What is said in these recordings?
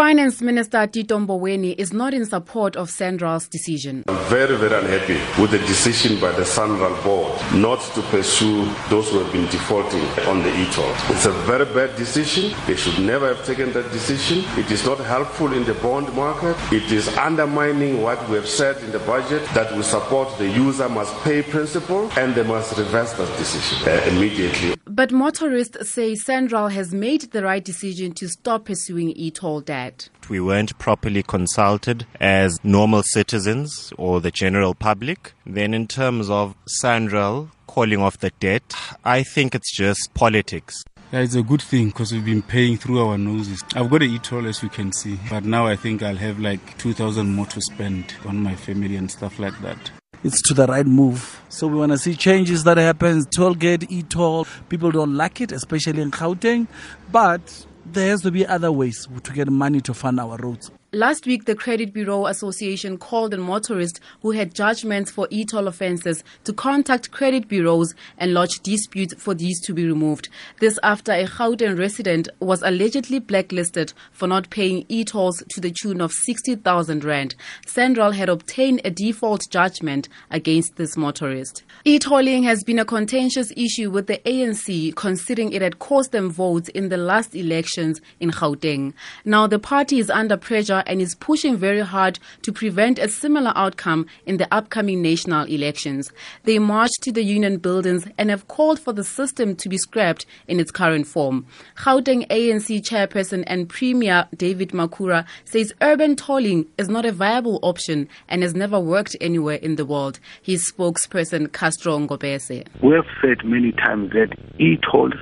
Finance Minister Tito Mboweni is not in support of SANRAL's decision. I'm very, very unhappy with the decision by the SANRAL board not to pursue those who have been defaulting on the e-toll. It's a very bad decision. They should never have taken that decision. It is not helpful in the bond market. It is undermining what we have said in the budget that we support the user must pay principle and they must reverse that decision uh, immediately. But motorists say SANRAL has made the right decision to stop pursuing e-toll debt. We weren't properly consulted as normal citizens or the general public. Then in terms of SANRAL calling off the debt, I think it's just politics. Yeah, it's a good thing because we've been paying through our noses. I've got a e-toll as you can see, but now I think I'll have like 2,000 more to spend on my family and stuff like that it's to the right move. So we want to see changes that happen. Toll gate, e-toll. People don't like it, especially in Gauteng, but there has to be other ways to get money to fund our roads. Last week, the Credit Bureau Association called on motorists who had judgments for e-toll offences to contact credit bureaus and lodge disputes for these to be removed. This after a Gauteng resident was allegedly blacklisted for not paying e-tolls to the tune of 60,000 rand. SANRAL had obtained a default judgment against this motorist. E-tolling has been a contentious issue with the ANC considering it had cost them votes in the last elections in Gauteng. Now the party is under pressure and is pushing very hard to prevent a similar outcome in the upcoming national elections. They marched to the union buildings and have called for the system to be scrapped in its current form. Gauteng ANC chairperson and premier David Makhura says urban tolling is not a viable option and has never worked anywhere in the world. His spokesperson Castro Ngobese. We have said many times that e-tolls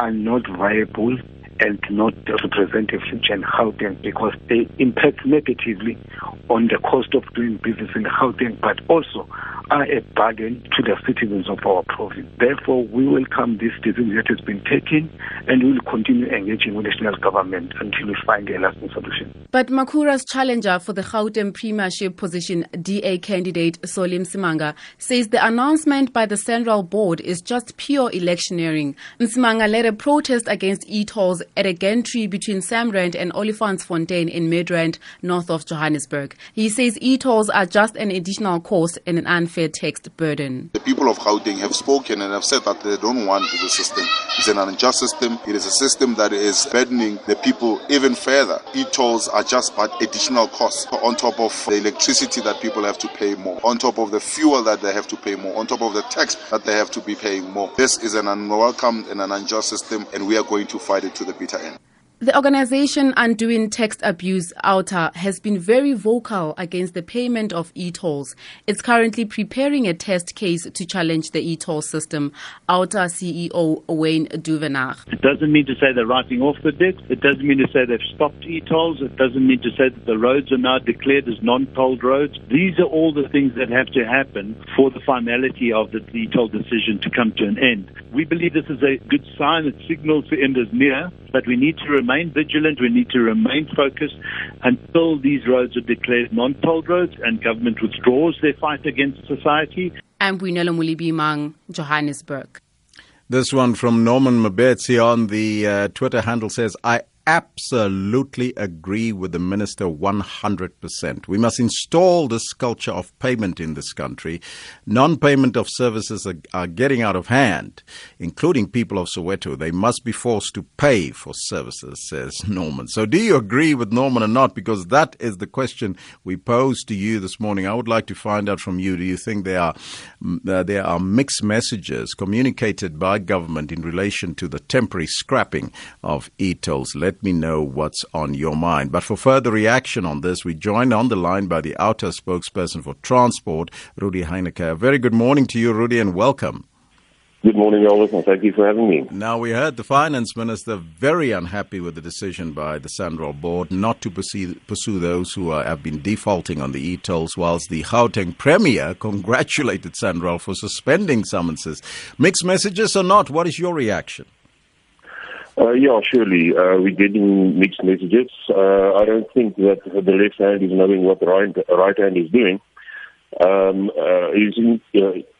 are not viable and not represent a future in Gauteng because they impact negatively on the cost of doing business in Gauteng, but also are a burden to the citizens of our province. Therefore, we welcome this decision that has been taken and we will continue engaging with the national government until we find a lasting solution. But Makhura's challenger for the Gauteng premiership position, DA candidate Solly Msimanga, says the announcement by the SANRAL board is just pure electioneering. Msimanga led a protest against e-tolls at a gantry between Samrand and Olifantsfontein in Midrand, north of Johannesburg. He says e-tolls are just an additional cost and an unfair tax burden. The people of Gauteng have spoken and have said that they don't want the system. It's an unjust system. It is a system that is burdening the people even further. E-tolls are just but additional costs on top of the electricity that people have to pay more, on top of the fuel that they have to pay more, on top of the tax that they have to be paying more. This is an unwelcome and an unjust system, and we are going to fight it to the bitter end. The organization Undoing Tax Abuse, OUTA, has been very vocal against the payment of e-tolls. It's currently preparing a test case to challenge the e-toll system. OUTA CEO Wayne Duvenage. It doesn't mean to say they're writing off the debt. It doesn't mean to say they've stopped e-tolls. It doesn't mean to say that the roads are now declared as non-tolled roads. These are all the things that have to happen for the finality of the e-toll decision to come to an end. We believe this is a good sign. It signals the end is near, but we need to remain vigilant. We need to remain focused until these roads are declared non-tolled roads and government withdraws their fight against society. I'm Boineelo Molebiemang, Johannesburg. This one from Norman Mabetsi on the uh, Twitter handle says, I absolutely agree with the minister 100%. We must install this culture of payment in this country. Non payment of services are, are, getting out of hand, including people of Soweto. They must be forced to pay for services, says Norman. So, do you agree with Norman or not? Because that is the question we posed to you this morning. I would like to find out from you do you think there are, uh, there are mixed messages communicated by government in relation to the temporary scrapping of e tolls? Let let me know what's on your mind. But for further reaction on this, we joined on the line by the OUTA spokesperson for transport, Rudie Heyneke. A very good morning to you, Rudie, and welcome. Good morning, Elvis, and thank you for having me. Now, we heard the finance minister very unhappy with the decision by the SANRAL board not to pursue, pursue those who are, have been defaulting on the e-tolls, whilst the Gauteng premier congratulated SANRAL for suspending summonses. Mixed messages or not, what is your reaction? Uh, yeah, surely. Uh, we're getting mixed messages. Uh, I don't think that the left hand is knowing what the right, right hand is doing. Um, uh, it is in,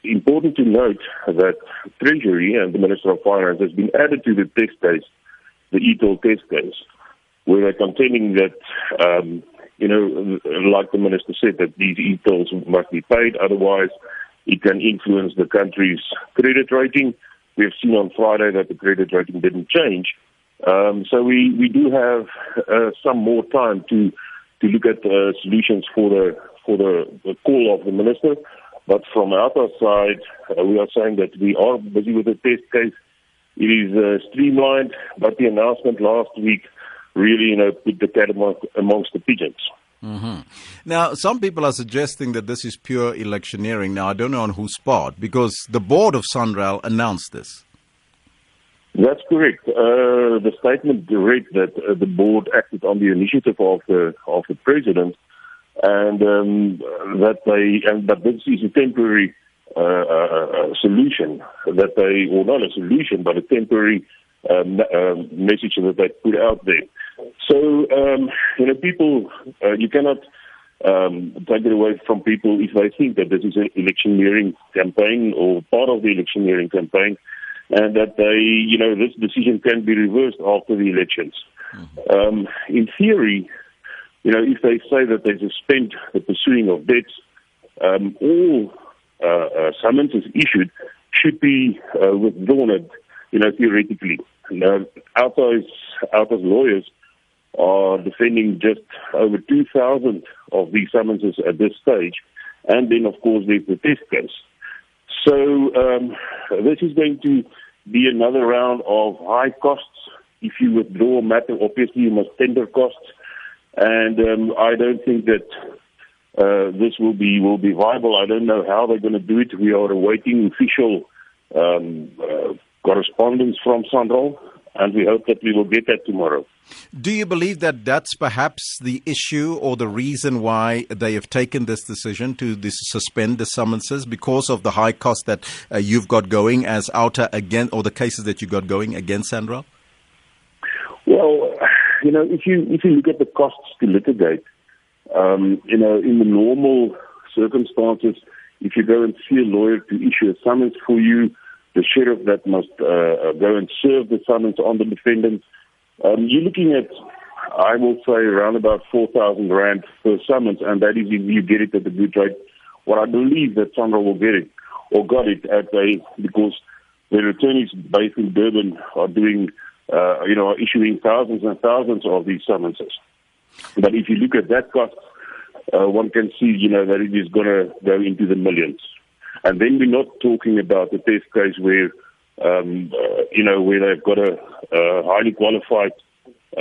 important to note that Treasury and the Minister of Finance has been added to the test case, the e-toll test case. where they're contending that, um, you know, like the minister said, that these e-tolls must be paid, otherwise it can influence the country's credit rating. We have seen on Friday that the credit rating didn't change. Um, so we, we do have uh, some more time to to look at uh, solutions for the for the, the call of the minister. But from our side, uh, we are saying that we are busy with the test case. It is uh, streamlined, but the announcement last week really, you know, put the cat amongst the pigeons. Mm-hmm. Now, some people are suggesting that this is pure electioneering. Now, I don't know on whose part, because the board of SANRAL announced this. That's correct. Uh, the statement read that uh, the board acted on the initiative of the of the president, and um, that they and that this is a temporary uh, uh, uh solution that they, or not a solution, but a temporary uh, message that they put out there. So um, you know, people, you cannot um, take it away from people if they think that this is an electioneering campaign or part of the electioneering campaign and that they, you know, this decision can be reversed after the elections. Mm-hmm. Um, in theory, you know, if they say that they suspend the pursuing of debts, um, all uh, uh, summonses issued should be uh, withdrawn, you know, theoretically. Now, OUTA's, OUTA's lawyers are defending just over 2,000 of these summonses at this stage. And then, of course, there's the test case. So um, this is going to be another round of high costs. If you withdraw a matter, obviously you must tender costs, and um, I don't think that uh, this will be will be viable. I don't know how they're going to do it. We are awaiting official um, uh, correspondence from SANRAL and we hope that we will get that tomorrow. Do you believe that that's perhaps the issue or the reason why they have taken this decision to this, suspend the summonses because of the high cost that uh, you've got going as OUTA again, or the cases that you got going against SANRAL? Well, you know, if you if you look at the costs to litigate, um, you know, in the normal circumstances, if you go and see a lawyer to issue a summons for you, the sheriff that must uh, go and serve the summons on the defendant. Um, you're looking at, I will say, around about 4,000 Rand per summons, and that is if you get it at a good rate. Well, I believe that SANRAL will get it, or got it at a, because the attorneys based in Durban are doing, uh, you know, issuing thousands and thousands of these summonses. But if you look at that cost, uh, one can see, you know, that it is going to go into the millions. And then we're not talking about the test case where, um, uh, you know, where they've got a, a highly qualified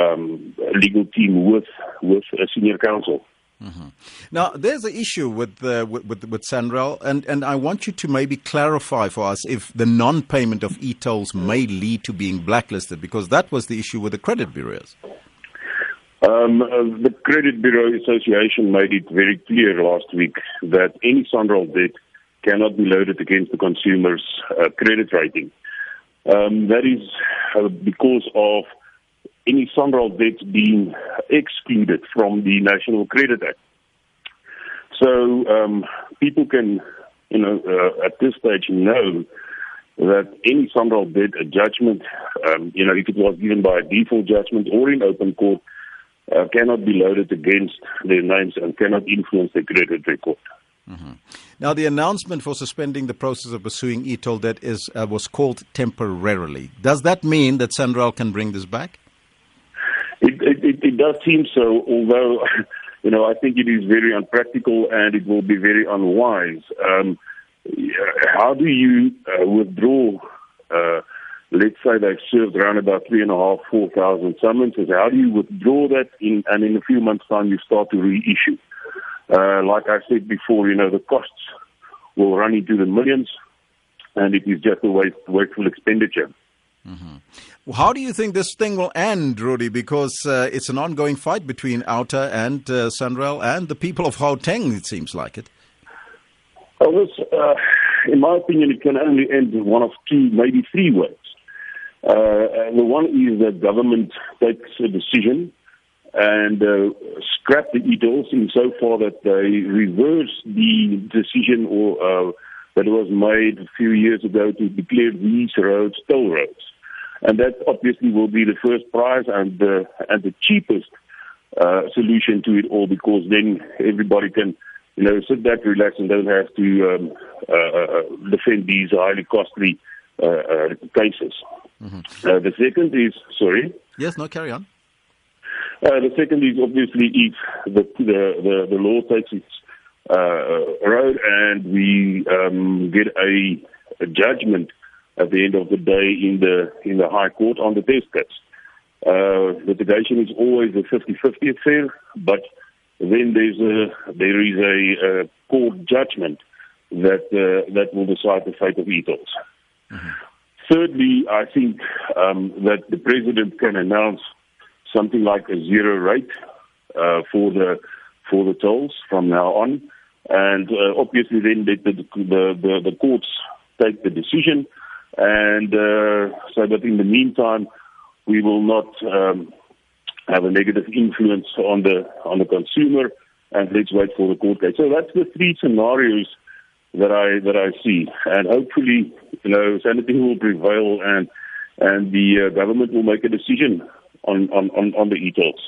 um, legal team with with a senior counsel. Mm-hmm. Now, there's an issue with, uh, with, with with SANRAL, and and I want you to maybe clarify for us if the non-payment of e-tolls may lead to being blacklisted, because that was the issue with the credit bureaus. Um, uh, the Credit Bureau Association made it very clear last week that any SANRAL debt cannot be loaded against the consumer's uh, credit rating. Um, that is uh, because of any SANRAL debts being excluded from the National Credit Act. So um, people can, you know, uh, at this stage know that any SANRAL debt a judgment, um, you know, if it was given by a default judgment or in open court, uh, cannot be loaded against their names and cannot influence their credit record. Mm-hmm. Now, the announcement for suspending the process of pursuing e-toll debt is uh, was called temporarily. Does that mean that SANRAL can bring this back? It, it, it does seem so, although you know I think it is very unpractical and it will be very unwise. Um, how do you uh, withdraw? Uh, let's say they've served around about three and a half, four thousand summonses. How do you withdraw that in, and in a few months' time you start to reissue? Uh, like I said before, you know, the costs will run into the millions, and it is just a waste, wasteful expenditure. Mm-hmm. Well, how do you think this thing will end, Rudie? Because uh, it's an ongoing fight between OUTA and uh, SANRAL and the people of Gauteng, it seems like it. Well, this, uh, in my opinion, it can only end in one of two, maybe three ways. Uh, and the one is that government takes a decision and uh, scrap the e-tolls in so far that they reverse the decision or uh, that was made a few years ago to declare these roads toll roads. and that obviously will be the first prize and the and the cheapest uh, solution to it all because then everybody can you know sit back, relax, and don't have to um, uh, uh defend these highly costly uh, uh, cases. Mm-hmm. Uh, the second is sorry. Yes, no, carry on. The second is obviously if the the the, the law takes its road and we um, get a, a judgment at the end of the day in the in the High Court on the test case. Uh, litigation is always a 50-50 affair, but then there's a there is a, a court judgment that uh, that will decide the fate of e-tolls. Mm-hmm. Thirdly, I think um, that the president can announce something like a zero rate uh, for the for the tolls from now on, and uh, obviously then the the, the the the courts take the decision. And uh, so that in the meantime we will not um, have a negative influence on the on the consumer, and let's wait for the court case. So that's the three scenarios that I that I see, and hopefully, you know, sanity will prevail, and and the uh, government will make a decision on on on, on the e-tolls.